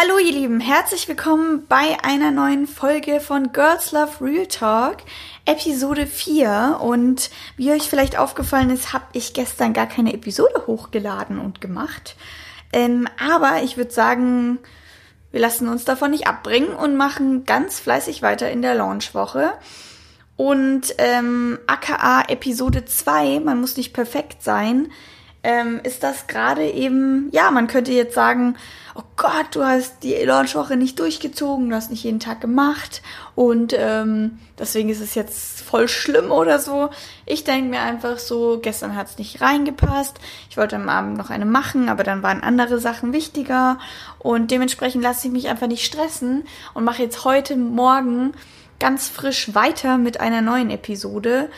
Hallo ihr Lieben, herzlich willkommen bei einer neuen Folge von Girls Love Real Talk, Episode 4. Und wie euch vielleicht aufgefallen ist, habe ich gestern gar keine Episode hochgeladen und gemacht. Ähm, aber ich würde sagen, wir lassen uns davon nicht abbringen und machen ganz fleißig weiter in der Launchwoche. Und ähm, aka Episode 2, man muss nicht perfekt sein, ähm, ist das gerade eben, ja, man könnte jetzt sagen, oh Gott, du hast die Launchwoche nicht durchgezogen, du hast nicht jeden Tag gemacht und ähm, deswegen ist es jetzt voll schlimm oder so. Ich denke mir einfach so, gestern hat es nicht reingepasst. Ich wollte am Abend noch eine machen, aber dann waren andere Sachen wichtiger und dementsprechend lasse ich mich einfach nicht stressen und mache jetzt heute Morgen ganz frisch weiter mit einer neuen Episode.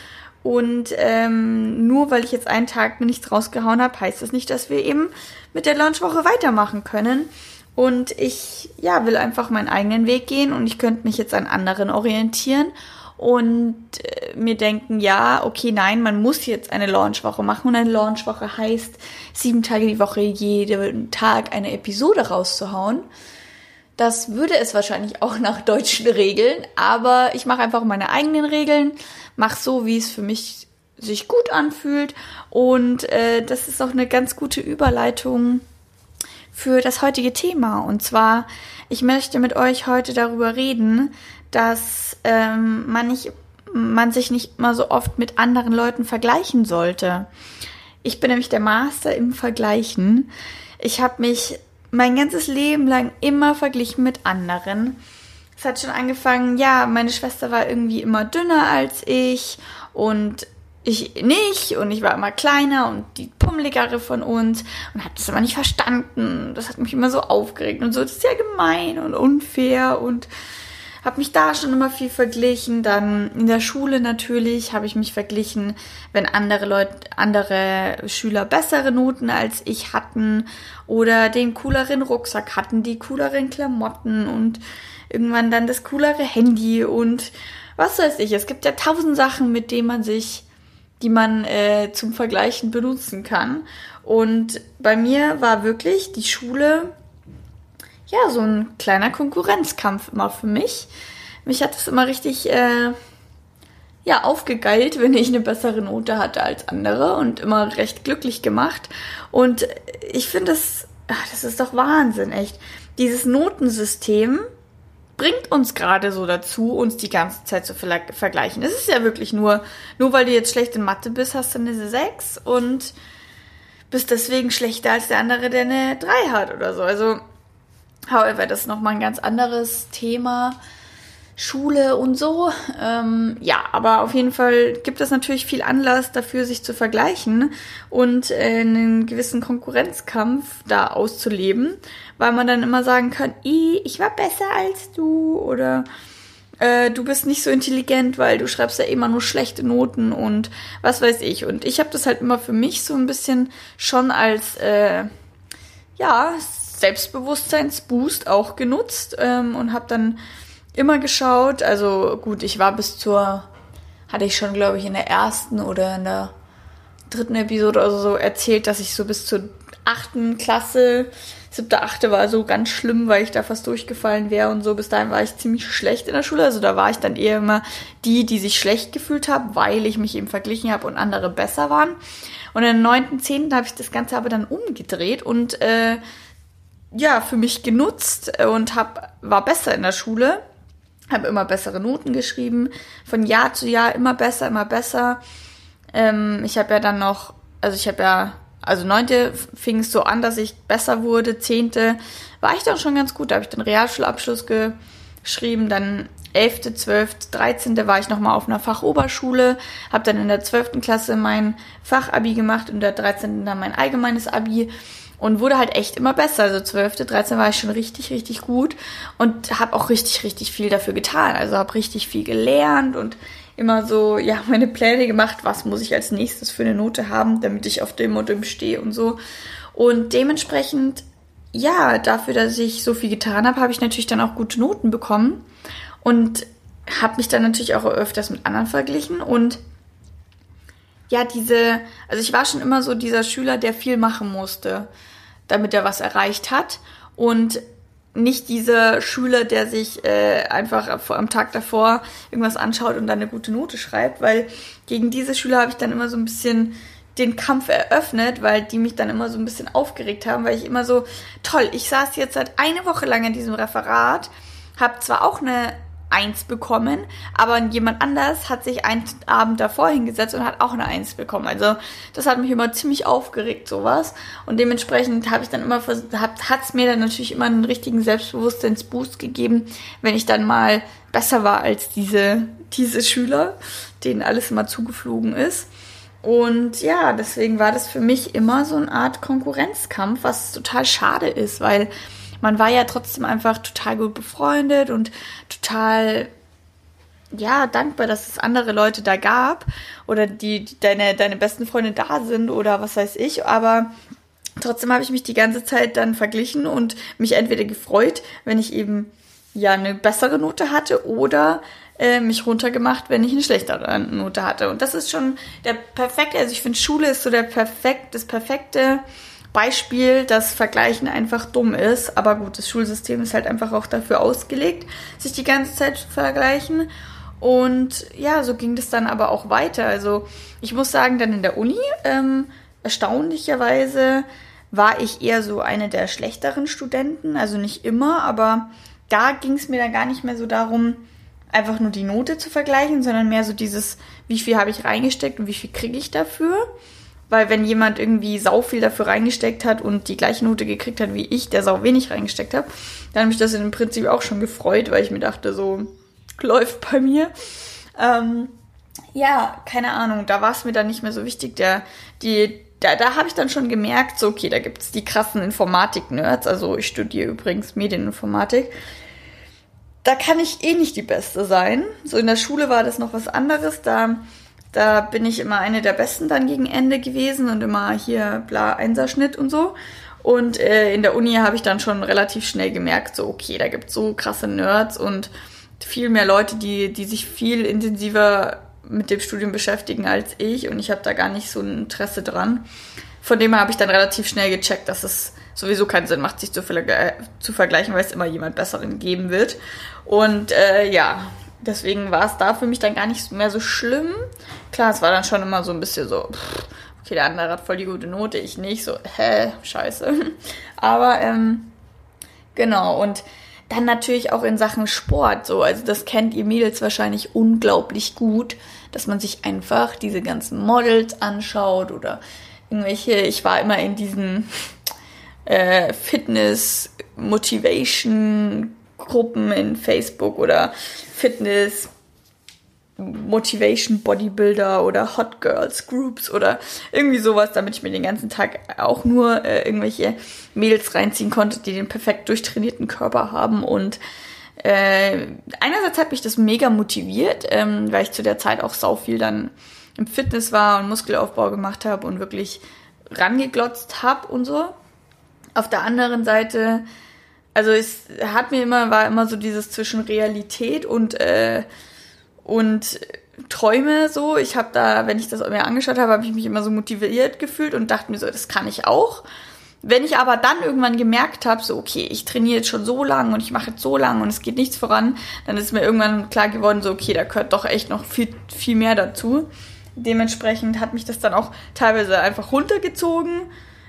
Und ähm, nur weil ich jetzt einen Tag nichts rausgehauen habe, heißt das nicht, dass wir eben mit der Launchwoche weitermachen können. Und ich ja, will einfach meinen eigenen Weg gehen und ich könnte mich jetzt an anderen orientieren und äh, mir denken, ja, okay, nein, man muss jetzt eine Launchwoche machen und eine Launchwoche heißt, sieben Tage die Woche jeden Tag eine Episode rauszuhauen. Das würde es wahrscheinlich auch nach deutschen Regeln, aber ich mache einfach meine eigenen Regeln, mache so, wie es für mich sich gut anfühlt und äh, das ist auch eine ganz gute Überleitung für das heutige Thema. Und zwar, ich möchte mit euch heute darüber reden, dass ähm, man nicht, man sich nicht immer so oft mit anderen Leuten vergleichen sollte. Ich bin nämlich der Master im Vergleichen. Ich habe mich mein ganzes Leben lang immer verglichen mit anderen. Es hat schon angefangen, ja, meine Schwester war irgendwie immer dünner als ich und ich nicht und ich war immer kleiner und die pummeligere von uns und habe das aber nicht verstanden. Das hat mich immer so aufgeregt und so, das ist ja gemein und unfair und habe mich da schon immer viel verglichen. Dann in der Schule natürlich habe ich mich verglichen, wenn andere Leute, andere Schüler bessere Noten als ich hatten oder den cooleren Rucksack hatten, die cooleren Klamotten und irgendwann dann das coolere Handy und was weiß ich. Es gibt ja tausend Sachen, mit denen man sich, die man äh, zum Vergleichen benutzen kann. Und bei mir war wirklich die Schule ja, so ein kleiner Konkurrenzkampf immer für mich. Mich hat das immer richtig, äh, ja, aufgegeilt, wenn ich eine bessere Note hatte als andere und immer recht glücklich gemacht. Und ich finde das, das ist doch Wahnsinn, echt. Dieses Notensystem bringt uns gerade so dazu, uns die ganze Zeit zu vergleichen. Es ist ja wirklich nur, nur weil du jetzt schlecht in Mathe bist, hast du eine 6 und bist deswegen schlechter als der andere, der eine 3 hat oder so. Also However, das ist nochmal ein ganz anderes Thema. Schule und so. Ähm, ja, aber auf jeden Fall gibt es natürlich viel Anlass dafür, sich zu vergleichen und äh, einen gewissen Konkurrenzkampf da auszuleben, weil man dann immer sagen kann, ich war besser als du oder äh, du bist nicht so intelligent, weil du schreibst ja immer nur schlechte Noten und was weiß ich. Und ich habe das halt immer für mich so ein bisschen schon als äh, ja Selbstbewusstseinsboost auch genutzt ähm, und habe dann immer geschaut. Also gut, ich war bis zur, hatte ich schon, glaube ich, in der ersten oder in der dritten Episode oder so erzählt, dass ich so bis zur achten Klasse, siebte, achte war so ganz schlimm, weil ich da fast durchgefallen wäre und so. Bis dahin war ich ziemlich schlecht in der Schule. Also da war ich dann eher immer die, die sich schlecht gefühlt haben, weil ich mich eben verglichen habe und andere besser waren. Und in der neunten, zehnten habe ich das Ganze aber dann umgedreht und äh, ja, für mich genutzt und hab, war besser in der Schule, habe immer bessere Noten geschrieben, von Jahr zu Jahr immer besser, immer besser. Ähm, ich habe ja dann noch, also ich habe ja, also neunte fing es so an, dass ich besser wurde, zehnte war ich dann schon ganz gut, da habe ich den Realschulabschluss geschrieben, dann 11., 12., 13. war ich nochmal auf einer Fachoberschule, habe dann in der 12. Klasse mein Fachabi gemacht und in der 13. dann mein allgemeines Abi und wurde halt echt immer besser. Also 12., 13. war ich schon richtig, richtig gut und habe auch richtig, richtig viel dafür getan. Also habe richtig viel gelernt und immer so, ja, meine Pläne gemacht, was muss ich als nächstes für eine Note haben, damit ich auf dem und dem stehe und so. Und dementsprechend, ja, dafür, dass ich so viel getan habe, habe ich natürlich dann auch gute Noten bekommen und habe mich dann natürlich auch öfters mit anderen verglichen und ja, diese, also ich war schon immer so dieser Schüler, der viel machen musste damit er was erreicht hat. Und nicht dieser Schüler, der sich äh, einfach am Tag davor irgendwas anschaut und dann eine gute Note schreibt, weil gegen diese Schüler habe ich dann immer so ein bisschen den Kampf eröffnet, weil die mich dann immer so ein bisschen aufgeregt haben, weil ich immer so, toll, ich saß jetzt seit eine Woche lang in diesem Referat, habe zwar auch eine Eins bekommen, aber jemand anders hat sich einen Abend davor hingesetzt und hat auch eine Eins bekommen. Also das hat mich immer ziemlich aufgeregt, sowas. Und dementsprechend habe ich dann immer hat es mir dann natürlich immer einen richtigen Selbstbewusstseinsboost gegeben, wenn ich dann mal besser war als diese, diese Schüler, denen alles immer zugeflogen ist. Und ja, deswegen war das für mich immer so eine Art Konkurrenzkampf, was total schade ist, weil man war ja trotzdem einfach total gut befreundet und total ja, dankbar, dass es andere Leute da gab oder die, die deine, deine besten Freunde da sind oder was weiß ich, aber trotzdem habe ich mich die ganze Zeit dann verglichen und mich entweder gefreut, wenn ich eben ja eine bessere Note hatte oder äh, mich runtergemacht, wenn ich eine schlechtere Note hatte. Und das ist schon der perfekte, also ich finde Schule ist so der perfekt, das perfekte Beispiel, dass Vergleichen einfach dumm ist. Aber gut, das Schulsystem ist halt einfach auch dafür ausgelegt, sich die ganze Zeit zu vergleichen. Und ja, so ging das dann aber auch weiter. Also ich muss sagen, dann in der Uni, ähm, erstaunlicherweise war ich eher so eine der schlechteren Studenten. Also nicht immer, aber da ging es mir dann gar nicht mehr so darum, einfach nur die Note zu vergleichen, sondern mehr so dieses, wie viel habe ich reingesteckt und wie viel kriege ich dafür. Weil wenn jemand irgendwie sau viel dafür reingesteckt hat und die gleiche Note gekriegt hat wie ich, der sau wenig reingesteckt hat, dann hat mich das im Prinzip auch schon gefreut, weil ich mir dachte, so läuft bei mir. Ähm, ja, keine Ahnung, da war es mir dann nicht mehr so wichtig. Der, die, da, da habe ich dann schon gemerkt, so, okay, da gibt's die krassen Informatik-Nerds. Also ich studiere übrigens Medieninformatik. Da kann ich eh nicht die Beste sein. So in der Schule war das noch was anderes. Da da bin ich immer eine der Besten dann gegen Ende gewesen und immer hier bla Einserschnitt und so. Und äh, in der Uni habe ich dann schon relativ schnell gemerkt, so okay, da gibt es so krasse Nerds und viel mehr Leute, die, die sich viel intensiver mit dem Studium beschäftigen als ich und ich habe da gar nicht so ein Interesse dran. Von dem habe ich dann relativ schnell gecheckt, dass es sowieso keinen Sinn macht, sich zu, zu vergleichen, weil es immer jemand Besseren geben wird. Und äh, ja, deswegen war es da für mich dann gar nicht mehr so schlimm. Klar, es war dann schon immer so ein bisschen so, pff, okay, der andere hat voll die gute Note, ich nicht, so, hä, scheiße. Aber, ähm, genau, und dann natürlich auch in Sachen Sport, so, also das kennt ihr Mädels wahrscheinlich unglaublich gut, dass man sich einfach diese ganzen Models anschaut oder irgendwelche, ich war immer in diesen äh, Fitness, Motivation Gruppen in Facebook oder Fitness, Motivation Bodybuilder oder Hot Girls Groups oder irgendwie sowas, damit ich mir den ganzen Tag auch nur äh, irgendwelche Mädels reinziehen konnte, die den perfekt durchtrainierten Körper haben und äh, einerseits hat mich das mega motiviert, ähm, weil ich zu der Zeit auch sau viel dann im Fitness war und Muskelaufbau gemacht habe und wirklich rangeglotzt habe und so. Auf der anderen Seite also es hat mir immer, war immer so dieses zwischen Realität und, äh, und Träume so. Ich habe da, wenn ich das mir angeschaut habe, habe ich mich immer so motiviert gefühlt und dachte mir so, das kann ich auch. Wenn ich aber dann irgendwann gemerkt habe, so okay, ich trainiere jetzt schon so lang und ich mache jetzt so lang und es geht nichts voran, dann ist mir irgendwann klar geworden, so okay, da gehört doch echt noch viel, viel mehr dazu. Dementsprechend hat mich das dann auch teilweise einfach runtergezogen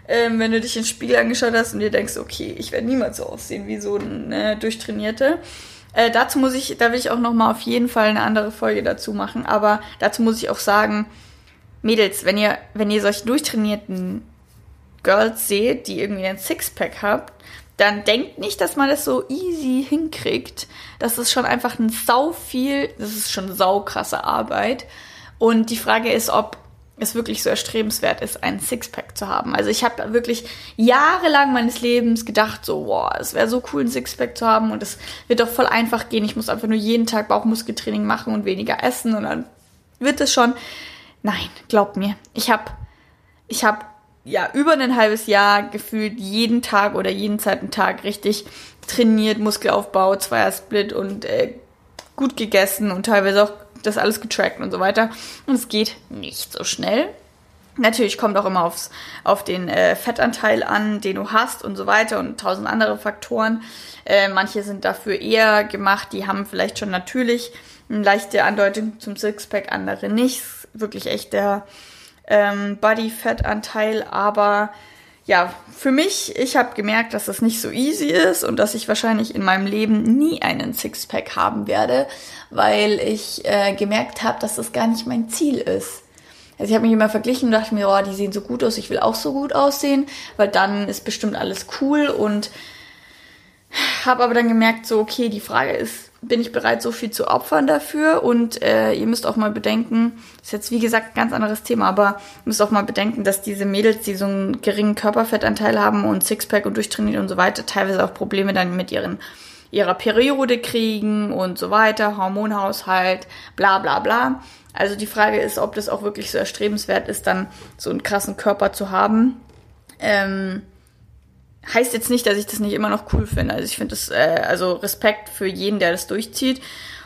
ähm, wenn du dich ins Spiegel angeschaut hast und dir denkst, okay, ich werde niemals so aussehen wie so ein äh, Durchtrainierte. Äh, dazu muss ich, da will ich auch noch mal auf jeden Fall eine andere Folge dazu machen. Aber dazu muss ich auch sagen, Mädels, wenn ihr, wenn ihr solche durchtrainierten Girls seht, die irgendwie ein Sixpack habt, dann denkt nicht, dass man das so easy hinkriegt. Das ist schon einfach ein sau viel, das ist schon sau krasse Arbeit. Und die Frage ist, ob es wirklich so erstrebenswert ist, einen Sixpack zu haben. Also ich habe wirklich jahrelang meines Lebens gedacht, so, boah, es wäre so cool, ein Sixpack zu haben und es wird doch voll einfach gehen. Ich muss einfach nur jeden Tag Bauchmuskeltraining machen und weniger essen und dann wird es schon. Nein, glaubt mir, ich habe, ich habe ja über ein halbes Jahr gefühlt jeden Tag oder jeden zweiten Tag richtig trainiert, Muskelaufbau, Zweier-Split und äh, gut gegessen und teilweise auch das alles getrackt und so weiter. Und es geht nicht so schnell. Natürlich kommt auch immer aufs, auf den äh, Fettanteil an, den du hast und so weiter und tausend andere Faktoren. Äh, manche sind dafür eher gemacht, die haben vielleicht schon natürlich eine leichte Andeutung zum Sixpack, andere nicht. Wirklich echt der ähm, Body-Fettanteil, aber ja, für mich, ich habe gemerkt, dass das nicht so easy ist und dass ich wahrscheinlich in meinem Leben nie einen Sixpack haben werde, weil ich äh, gemerkt habe, dass das gar nicht mein Ziel ist. Also ich habe mich immer verglichen und dachte mir, oh, die sehen so gut aus, ich will auch so gut aussehen, weil dann ist bestimmt alles cool und habe aber dann gemerkt, so, okay, die Frage ist, bin ich bereit, so viel zu opfern dafür? Und äh, ihr müsst auch mal bedenken, ist jetzt wie gesagt ein ganz anderes Thema, aber ihr müsst auch mal bedenken, dass diese Mädels, die so einen geringen Körperfettanteil haben und Sixpack und durchtrainiert und so weiter, teilweise auch Probleme dann mit ihren ihrer Periode kriegen und so weiter, Hormonhaushalt, bla bla bla. Also die Frage ist, ob das auch wirklich so erstrebenswert ist, dann so einen krassen Körper zu haben. Ähm, heißt jetzt nicht, dass ich das nicht immer noch cool finde. Also ich finde das, äh, also Respekt für jeden, der das durchzieht.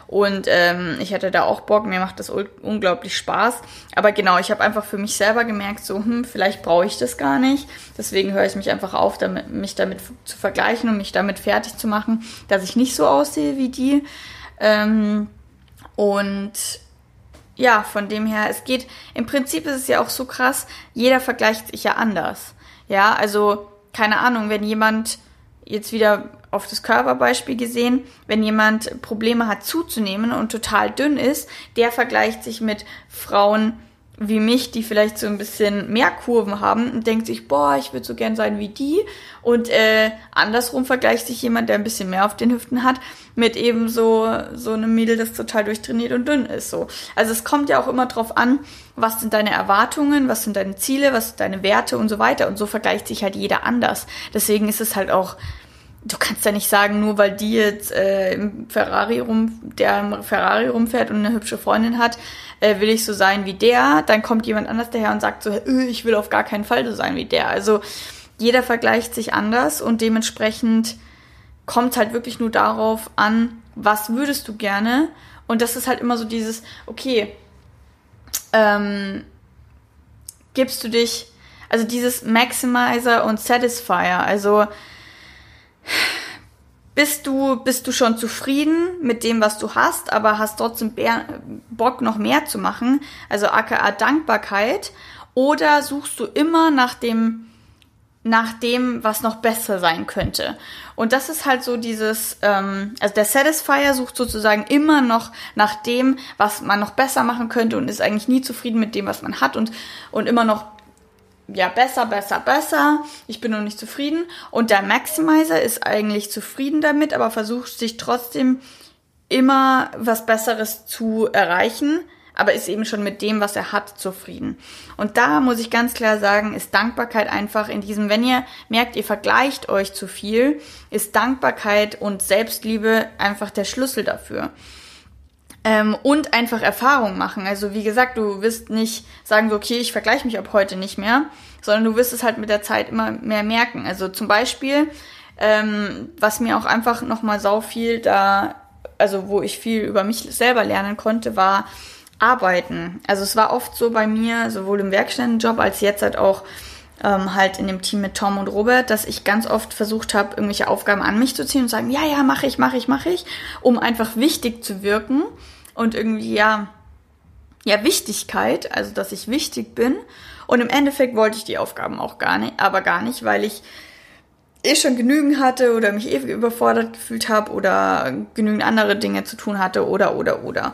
Und ähm, ich hätte da auch Bock, mir macht das unglaublich Spaß. Aber genau, ich habe einfach für mich selber gemerkt, so, hm, vielleicht brauche ich das gar nicht. Deswegen höre ich mich einfach auf, damit, mich damit zu vergleichen und mich damit fertig zu machen, dass ich nicht so aussehe wie die. Ähm, und ja, von dem her, es geht, im Prinzip ist es ja auch so krass, jeder vergleicht sich ja anders. Ja, also keine Ahnung, wenn jemand jetzt wieder auf das Körperbeispiel gesehen, wenn jemand Probleme hat zuzunehmen und total dünn ist, der vergleicht sich mit Frauen wie mich, die vielleicht so ein bisschen mehr Kurven haben und denkt sich, boah, ich würde so gern sein wie die. Und äh, andersrum vergleicht sich jemand, der ein bisschen mehr auf den Hüften hat, mit eben so, so einem Mädel, das total durchtrainiert und dünn ist. So. Also es kommt ja auch immer drauf an, was sind deine Erwartungen, was sind deine Ziele, was sind deine Werte und so weiter. Und so vergleicht sich halt jeder anders. Deswegen ist es halt auch du kannst ja nicht sagen, nur weil die jetzt äh, im Ferrari rum, der im Ferrari rumfährt und eine hübsche Freundin hat, äh, will ich so sein wie der. Dann kommt jemand anders daher und sagt so, äh, ich will auf gar keinen Fall so sein wie der. Also jeder vergleicht sich anders und dementsprechend kommt halt wirklich nur darauf an, was würdest du gerne? Und das ist halt immer so dieses, okay, ähm, gibst du dich, also dieses Maximizer und Satisfier, also bist du, bist du schon zufrieden mit dem, was du hast, aber hast trotzdem Bock, noch mehr zu machen? Also aka Dankbarkeit. Oder suchst du immer nach dem, nach dem, was noch besser sein könnte? Und das ist halt so dieses, ähm, also der Satisfier sucht sozusagen immer noch nach dem, was man noch besser machen könnte und ist eigentlich nie zufrieden mit dem, was man hat und, und immer noch ja, besser, besser, besser. Ich bin noch nicht zufrieden. Und der Maximizer ist eigentlich zufrieden damit, aber versucht sich trotzdem immer was Besseres zu erreichen, aber ist eben schon mit dem, was er hat, zufrieden. Und da muss ich ganz klar sagen, ist Dankbarkeit einfach in diesem, wenn ihr merkt, ihr vergleicht euch zu viel, ist Dankbarkeit und Selbstliebe einfach der Schlüssel dafür. Ähm, und einfach Erfahrung machen. Also wie gesagt, du wirst nicht sagen, so, okay, ich vergleiche mich ab heute nicht mehr, sondern du wirst es halt mit der Zeit immer mehr merken. Also zum Beispiel, ähm, was mir auch einfach nochmal sau viel da, also wo ich viel über mich selber lernen konnte, war Arbeiten. Also es war oft so bei mir, sowohl im Werkstättenjob als jetzt halt auch ähm, halt in dem Team mit Tom und Robert, dass ich ganz oft versucht habe, irgendwelche Aufgaben an mich zu ziehen und sagen, ja, ja, mache ich, mache ich, mache ich, um einfach wichtig zu wirken und irgendwie, ja, ja, Wichtigkeit, also dass ich wichtig bin. Und im Endeffekt wollte ich die Aufgaben auch gar nicht, aber gar nicht, weil ich eh schon genügend hatte oder mich eh überfordert gefühlt habe oder genügend andere Dinge zu tun hatte oder oder oder.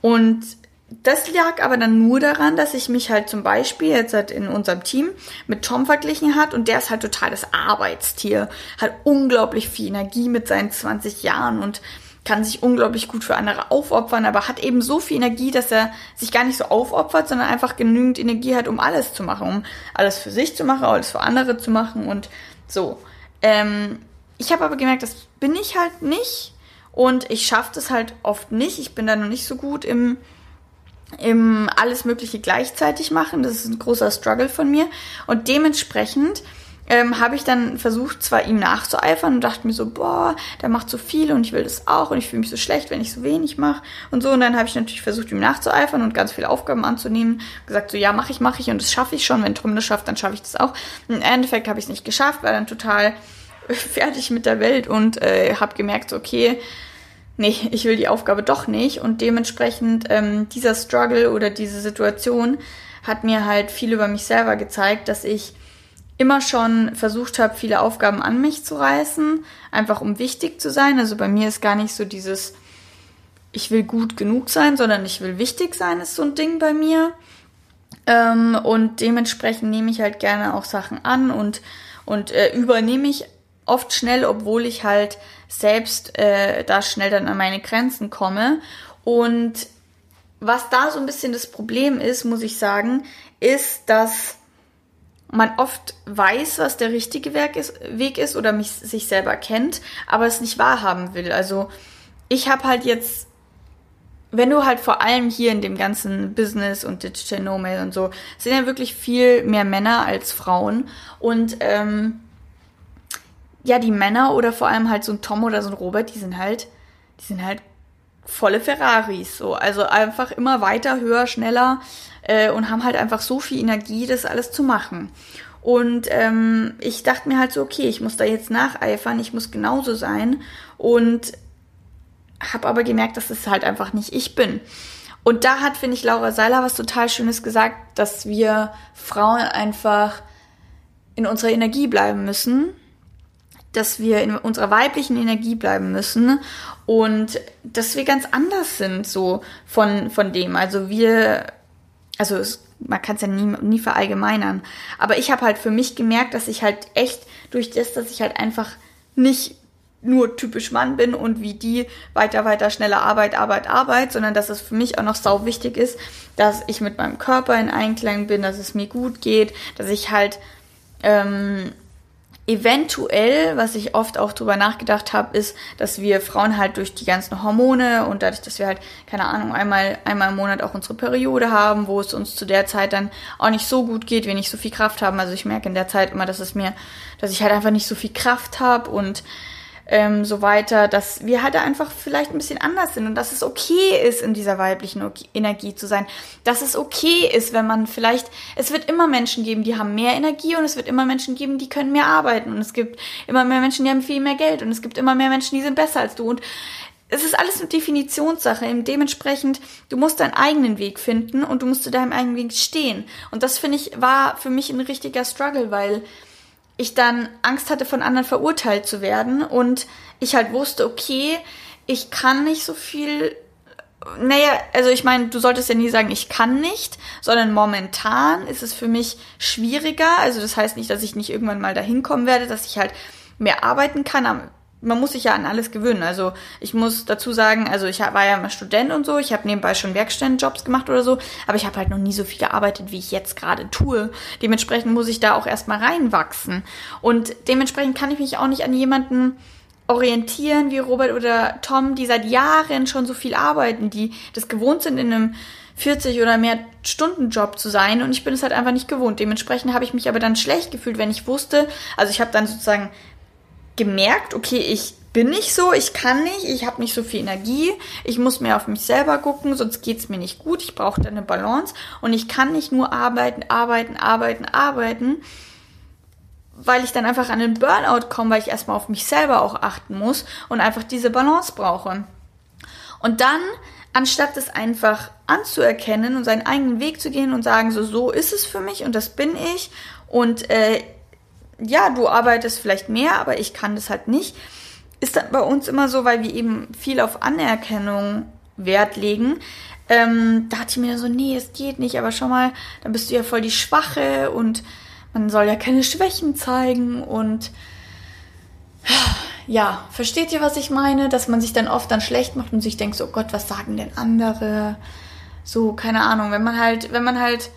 Und das lag aber dann nur daran, dass ich mich halt zum Beispiel jetzt halt in unserem Team mit Tom verglichen hat und der ist halt total das Arbeitstier, hat unglaublich viel Energie mit seinen 20 Jahren und kann sich unglaublich gut für andere aufopfern, aber hat eben so viel Energie, dass er sich gar nicht so aufopfert, sondern einfach genügend Energie hat, um alles zu machen, um alles für sich zu machen, alles für andere zu machen und so. Ähm, ich habe aber gemerkt, das bin ich halt nicht und ich schaffe das halt oft nicht. Ich bin da noch nicht so gut im im alles Mögliche gleichzeitig machen. Das ist ein großer Struggle von mir und dementsprechend ähm, habe ich dann versucht, zwar ihm nachzueifern und dachte mir so, boah, der macht so viel und ich will das auch und ich fühle mich so schlecht, wenn ich so wenig mache und so. Und dann habe ich natürlich versucht, ihm nachzueifern und ganz viele Aufgaben anzunehmen. Gesagt so, ja, mache ich, mache ich und das schaffe ich schon. Wenn Trum das schafft, dann schaffe ich das auch. Im Endeffekt habe ich es nicht geschafft, war dann total fertig mit der Welt und äh, habe gemerkt, so, okay, nee, ich will die Aufgabe doch nicht. Und dementsprechend ähm, dieser Struggle oder diese Situation hat mir halt viel über mich selber gezeigt, dass ich immer schon versucht habe, viele Aufgaben an mich zu reißen, einfach um wichtig zu sein. Also bei mir ist gar nicht so dieses, ich will gut genug sein, sondern ich will wichtig sein, ist so ein Ding bei mir. Ähm, und dementsprechend nehme ich halt gerne auch Sachen an und, und äh, übernehme ich oft schnell, obwohl ich halt selbst äh, da schnell dann an meine Grenzen komme. Und was da so ein bisschen das Problem ist, muss ich sagen, ist, dass man oft weiß, was der richtige Weg ist, oder mich, sich selber kennt, aber es nicht wahrhaben will. Also ich habe halt jetzt, wenn du halt vor allem hier in dem ganzen Business und Digital Nomad und so, sind ja wirklich viel mehr Männer als Frauen und ähm, ja, die Männer oder vor allem halt so ein Tom oder so ein Robert, die sind halt, die sind halt volle Ferraris, so. Also einfach immer weiter, höher, schneller äh, und haben halt einfach so viel Energie, das alles zu machen. Und ähm, ich dachte mir halt so, okay, ich muss da jetzt nacheifern, ich muss genauso sein und habe aber gemerkt, dass es halt einfach nicht ich bin. Und da hat, finde ich, Laura Seiler was total Schönes gesagt, dass wir Frauen einfach in unserer Energie bleiben müssen, dass wir in unserer weiblichen Energie bleiben müssen und dass wir ganz anders sind so von, von dem. Also wir also es, man kann es ja nie, nie verallgemeinern. Aber ich habe halt für mich gemerkt, dass ich halt echt durch das, dass ich halt einfach nicht nur typisch Mann bin und wie die weiter, weiter, schneller Arbeit, Arbeit, Arbeit, sondern dass es für mich auch noch sau wichtig ist, dass ich mit meinem Körper in Einklang bin, dass es mir gut geht, dass ich halt ähm, Eventuell, was ich oft auch drüber nachgedacht habe, ist, dass wir Frauen halt durch die ganzen Hormone und dadurch, dass wir halt, keine Ahnung, einmal, einmal im Monat auch unsere Periode haben, wo es uns zu der Zeit dann auch nicht so gut geht, wir nicht so viel Kraft haben. Also ich merke in der Zeit immer, dass es mir, dass ich halt einfach nicht so viel Kraft habe und ähm, so weiter, dass wir halt einfach vielleicht ein bisschen anders sind und dass es okay ist, in dieser weiblichen Energie zu sein. Dass es okay ist, wenn man vielleicht, es wird immer Menschen geben, die haben mehr Energie und es wird immer Menschen geben, die können mehr arbeiten und es gibt immer mehr Menschen, die haben viel mehr Geld und es gibt immer mehr Menschen, die sind besser als du und es ist alles eine Definitionssache. Dementsprechend, du musst deinen eigenen Weg finden und du musst zu deinem eigenen Weg stehen. Und das finde ich war für mich ein richtiger Struggle, weil ich dann Angst hatte, von anderen verurteilt zu werden und ich halt wusste, okay, ich kann nicht so viel. Naja, also ich meine, du solltest ja nie sagen, ich kann nicht, sondern momentan ist es für mich schwieriger. Also das heißt nicht, dass ich nicht irgendwann mal dahin kommen werde, dass ich halt mehr arbeiten kann man muss sich ja an alles gewöhnen. Also ich muss dazu sagen, also ich war ja immer Student und so, ich habe nebenbei schon Werkstättenjobs gemacht oder so, aber ich habe halt noch nie so viel gearbeitet, wie ich jetzt gerade tue. Dementsprechend muss ich da auch erstmal reinwachsen. Und dementsprechend kann ich mich auch nicht an jemanden orientieren wie Robert oder Tom, die seit Jahren schon so viel arbeiten, die das gewohnt sind in einem 40 oder mehr Stunden Job zu sein und ich bin es halt einfach nicht gewohnt. Dementsprechend habe ich mich aber dann schlecht gefühlt, wenn ich wusste, also ich habe dann sozusagen gemerkt, okay, ich bin nicht so, ich kann nicht, ich habe nicht so viel Energie, ich muss mehr auf mich selber gucken, sonst geht's mir nicht gut, ich brauche da eine Balance und ich kann nicht nur arbeiten, arbeiten, arbeiten, arbeiten, weil ich dann einfach an den Burnout komme, weil ich erstmal auf mich selber auch achten muss und einfach diese Balance brauche. Und dann, anstatt es einfach anzuerkennen und seinen eigenen Weg zu gehen und sagen, so, so ist es für mich und das bin ich und äh, ja, du arbeitest vielleicht mehr, aber ich kann das halt nicht. Ist dann bei uns immer so, weil wir eben viel auf Anerkennung Wert legen. Ähm, da hatte ich mir so, nee, es geht nicht, aber schau mal, dann bist du ja voll die Schwache und man soll ja keine Schwächen zeigen und ja, versteht ihr, was ich meine? Dass man sich dann oft dann schlecht macht und sich denkt, so oh Gott, was sagen denn andere? So, keine Ahnung, wenn man halt, wenn man halt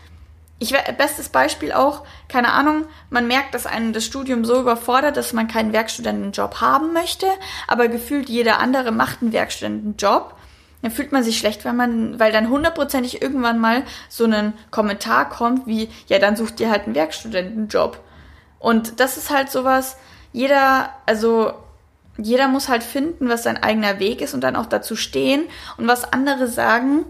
ich bestes Beispiel auch, keine Ahnung, man merkt, dass einen das Studium so überfordert, dass man keinen Werkstudentenjob haben möchte, aber gefühlt jeder andere macht einen Werkstudentenjob. Dann fühlt man sich schlecht, weil man, weil dann hundertprozentig irgendwann mal so ein Kommentar kommt wie, ja, dann sucht ihr halt einen Werkstudentenjob. Und das ist halt sowas, jeder, also jeder muss halt finden, was sein eigener Weg ist und dann auch dazu stehen. Und was andere sagen,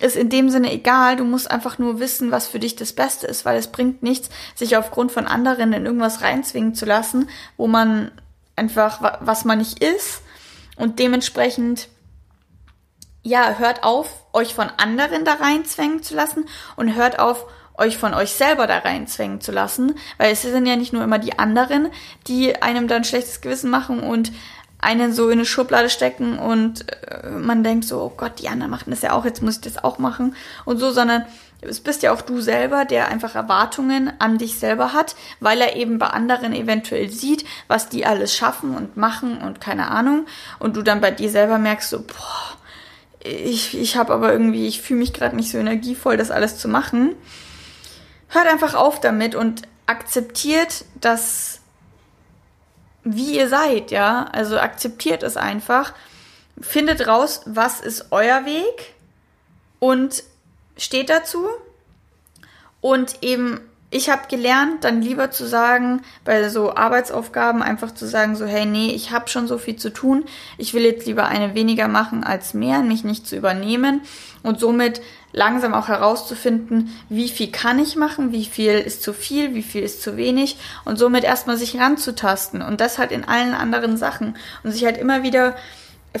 ist in dem Sinne egal. Du musst einfach nur wissen, was für dich das Beste ist, weil es bringt nichts, sich aufgrund von anderen in irgendwas reinzwingen zu lassen, wo man einfach, was man nicht ist. Und dementsprechend, ja, hört auf, euch von anderen da reinzwängen zu lassen und hört auf, euch von euch selber da reinzwängen zu lassen, weil es sind ja nicht nur immer die anderen, die einem dann schlechtes Gewissen machen und einen so in eine Schublade stecken und äh, man denkt so, oh Gott, die anderen machen das ja auch, jetzt muss ich das auch machen und so, sondern es bist ja auch du selber, der einfach Erwartungen an dich selber hat, weil er eben bei anderen eventuell sieht, was die alles schaffen und machen und keine Ahnung und du dann bei dir selber merkst so, boah, ich, ich habe aber irgendwie, ich fühle mich gerade nicht so energievoll, das alles zu machen. Hört einfach auf damit und akzeptiert, dass wie ihr seid, ja. Also akzeptiert es einfach. Findet raus, was ist euer Weg und steht dazu. Und eben, ich habe gelernt, dann lieber zu sagen, bei so Arbeitsaufgaben einfach zu sagen, so, hey, nee, ich habe schon so viel zu tun. Ich will jetzt lieber eine weniger machen als mehr, mich nicht zu übernehmen. Und somit langsam auch herauszufinden, wie viel kann ich machen, wie viel ist zu viel, wie viel ist zu wenig und somit erstmal sich ranzutasten und das halt in allen anderen Sachen und sich halt immer wieder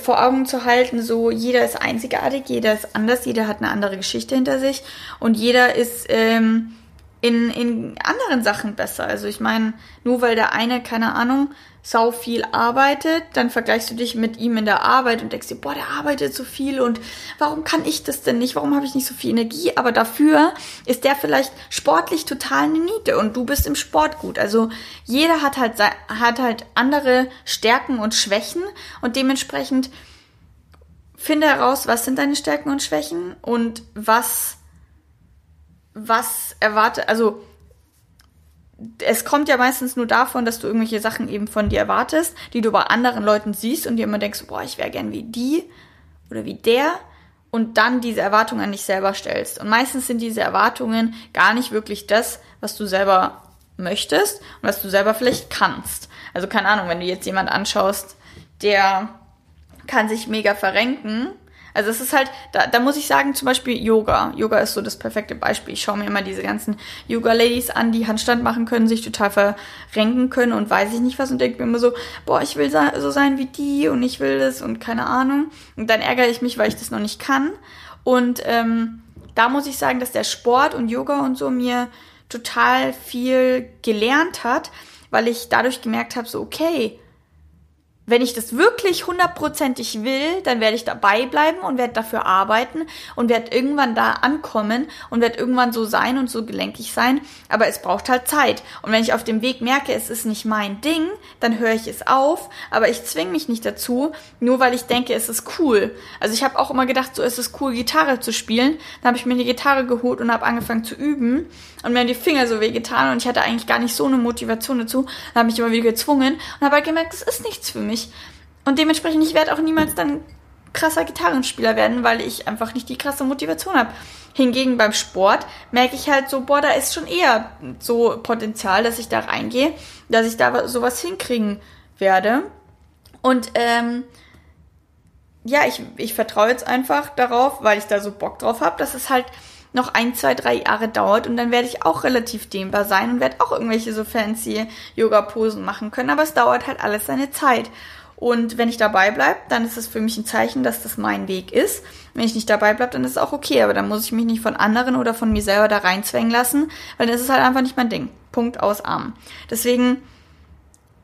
vor Augen zu halten, so jeder ist einzigartig, jeder ist anders, jeder hat eine andere Geschichte hinter sich und jeder ist ähm, in, in anderen Sachen besser. Also ich meine, nur weil der eine, keine Ahnung, sau viel arbeitet, dann vergleichst du dich mit ihm in der Arbeit und denkst dir, boah, der arbeitet so viel und warum kann ich das denn nicht? Warum habe ich nicht so viel Energie? Aber dafür ist der vielleicht sportlich total eine Niete und du bist im Sport gut. Also jeder hat halt, hat halt andere Stärken und Schwächen und dementsprechend finde heraus, was sind deine Stärken und Schwächen und was, was erwarte, also es kommt ja meistens nur davon, dass du irgendwelche Sachen eben von dir erwartest, die du bei anderen Leuten siehst und dir immer denkst, boah, ich wäre gern wie die oder wie der und dann diese Erwartungen an dich selber stellst. Und meistens sind diese Erwartungen gar nicht wirklich das, was du selber möchtest und was du selber vielleicht kannst. Also keine Ahnung, wenn du jetzt jemand anschaust, der kann sich mega verrenken also es ist halt, da, da muss ich sagen, zum Beispiel Yoga. Yoga ist so das perfekte Beispiel. Ich schaue mir immer diese ganzen Yoga-Ladies an, die Handstand machen können, sich total verrenken können und weiß ich nicht was und denke mir immer so, boah, ich will so sein wie die und ich will das und keine Ahnung. Und dann ärgere ich mich, weil ich das noch nicht kann. Und ähm, da muss ich sagen, dass der Sport und Yoga und so mir total viel gelernt hat, weil ich dadurch gemerkt habe, so okay, wenn ich das wirklich hundertprozentig will, dann werde ich dabei bleiben und werde dafür arbeiten und werde irgendwann da ankommen und werde irgendwann so sein und so gelenkig sein. Aber es braucht halt Zeit. Und wenn ich auf dem Weg merke, es ist nicht mein Ding, dann höre ich es auf. Aber ich zwinge mich nicht dazu, nur weil ich denke, es ist cool. Also ich habe auch immer gedacht, so ist es cool, Gitarre zu spielen. Dann habe ich mir eine Gitarre geholt und habe angefangen zu üben und mir haben die Finger so weh getan und ich hatte eigentlich gar nicht so eine Motivation dazu. Dann habe ich immer wieder gezwungen und habe halt gemerkt, das ist nichts für mich. Und dementsprechend, ich werde auch niemals dann krasser Gitarrenspieler werden, weil ich einfach nicht die krasse Motivation habe. Hingegen beim Sport merke ich halt so, boah, da ist schon eher so Potenzial, dass ich da reingehe, dass ich da sowas hinkriegen werde. Und ähm, ja, ich, ich vertraue jetzt einfach darauf, weil ich da so Bock drauf habe, dass es halt noch ein, zwei, drei Jahre dauert und dann werde ich auch relativ dehnbar sein und werde auch irgendwelche so fancy Yoga-Posen machen können, aber es dauert halt alles seine Zeit. Und wenn ich dabei bleibe, dann ist es für mich ein Zeichen, dass das mein Weg ist. Wenn ich nicht dabei bleibe, dann ist es auch okay, aber dann muss ich mich nicht von anderen oder von mir selber da reinzwängen lassen, weil das ist halt einfach nicht mein Ding. Punkt aus Arm. Deswegen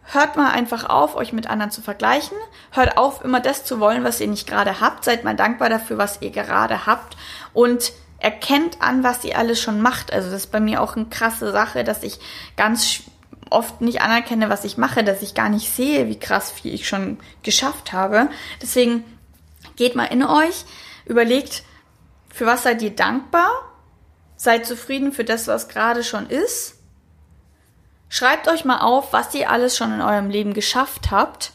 hört mal einfach auf, euch mit anderen zu vergleichen. Hört auf, immer das zu wollen, was ihr nicht gerade habt. Seid mal dankbar dafür, was ihr gerade habt. Und erkennt an, was sie alles schon macht. Also das ist bei mir auch eine krasse Sache, dass ich ganz oft nicht anerkenne, was ich mache, dass ich gar nicht sehe, wie krass viel ich schon geschafft habe. Deswegen geht mal in euch, überlegt, für was seid ihr dankbar? Seid zufrieden für das, was gerade schon ist. Schreibt euch mal auf, was ihr alles schon in eurem Leben geschafft habt,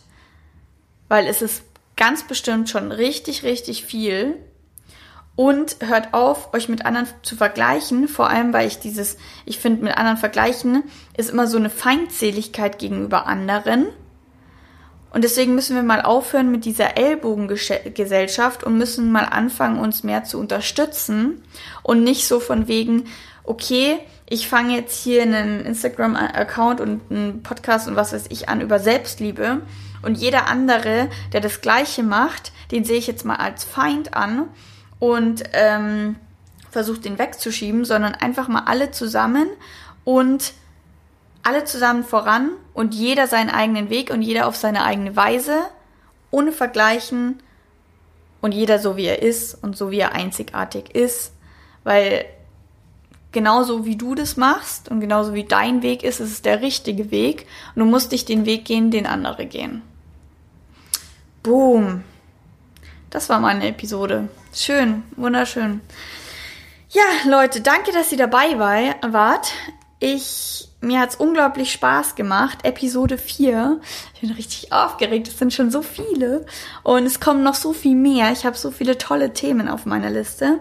weil es ist ganz bestimmt schon richtig, richtig viel. Und hört auf, euch mit anderen zu vergleichen, vor allem weil ich dieses, ich finde, mit anderen vergleichen ist immer so eine Feindseligkeit gegenüber anderen. Und deswegen müssen wir mal aufhören mit dieser Ellbogengesellschaft und müssen mal anfangen, uns mehr zu unterstützen. Und nicht so von wegen, okay, ich fange jetzt hier einen Instagram-Account und einen Podcast und was weiß ich an über Selbstliebe. Und jeder andere, der das Gleiche macht, den sehe ich jetzt mal als Feind an und ähm, versuche den wegzuschieben, sondern einfach mal alle zusammen und alle zusammen voran und jeder seinen eigenen Weg und jeder auf seine eigene Weise, ohne Vergleichen und jeder so wie er ist und so wie er einzigartig ist, weil genauso wie du das machst und genauso wie dein Weg ist, ist es der richtige Weg und du musst dich den Weg gehen, den andere gehen. Boom. Das war meine Episode. Schön, wunderschön. Ja, Leute, danke, dass ihr dabei war, wart. Ich, mir hat's unglaublich Spaß gemacht. Episode 4. Ich bin richtig aufgeregt. Es sind schon so viele. Und es kommen noch so viel mehr. Ich habe so viele tolle Themen auf meiner Liste.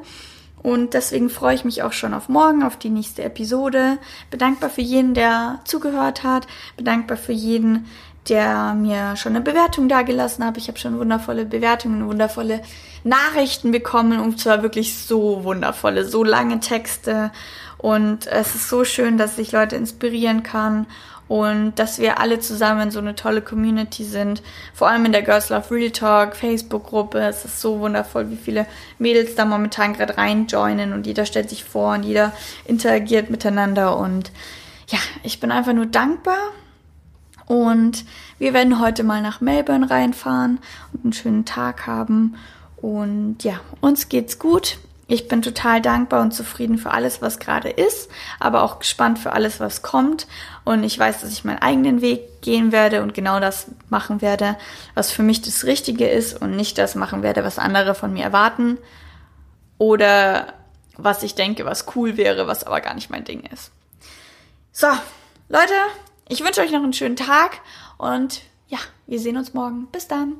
Und deswegen freue ich mich auch schon auf morgen, auf die nächste Episode. Bedankbar für jeden, der zugehört hat. Bedankbar für jeden, der mir schon eine Bewertung dagelassen hat. Ich habe schon wundervolle Bewertungen, wundervolle Nachrichten bekommen und zwar wirklich so wundervolle, so lange Texte. Und es ist so schön, dass ich Leute inspirieren kann und dass wir alle zusammen so eine tolle Community sind. Vor allem in der Girls Love Real Talk Facebook-Gruppe. Es ist so wundervoll, wie viele Mädels da momentan gerade reinjoinen und jeder stellt sich vor und jeder interagiert miteinander. Und ja, ich bin einfach nur dankbar. Und wir werden heute mal nach Melbourne reinfahren und einen schönen Tag haben. Und ja, uns geht's gut. Ich bin total dankbar und zufrieden für alles, was gerade ist, aber auch gespannt für alles, was kommt. Und ich weiß, dass ich meinen eigenen Weg gehen werde und genau das machen werde, was für mich das Richtige ist und nicht das machen werde, was andere von mir erwarten. Oder was ich denke, was cool wäre, was aber gar nicht mein Ding ist. So, Leute, ich wünsche euch noch einen schönen Tag und ja, wir sehen uns morgen. Bis dann.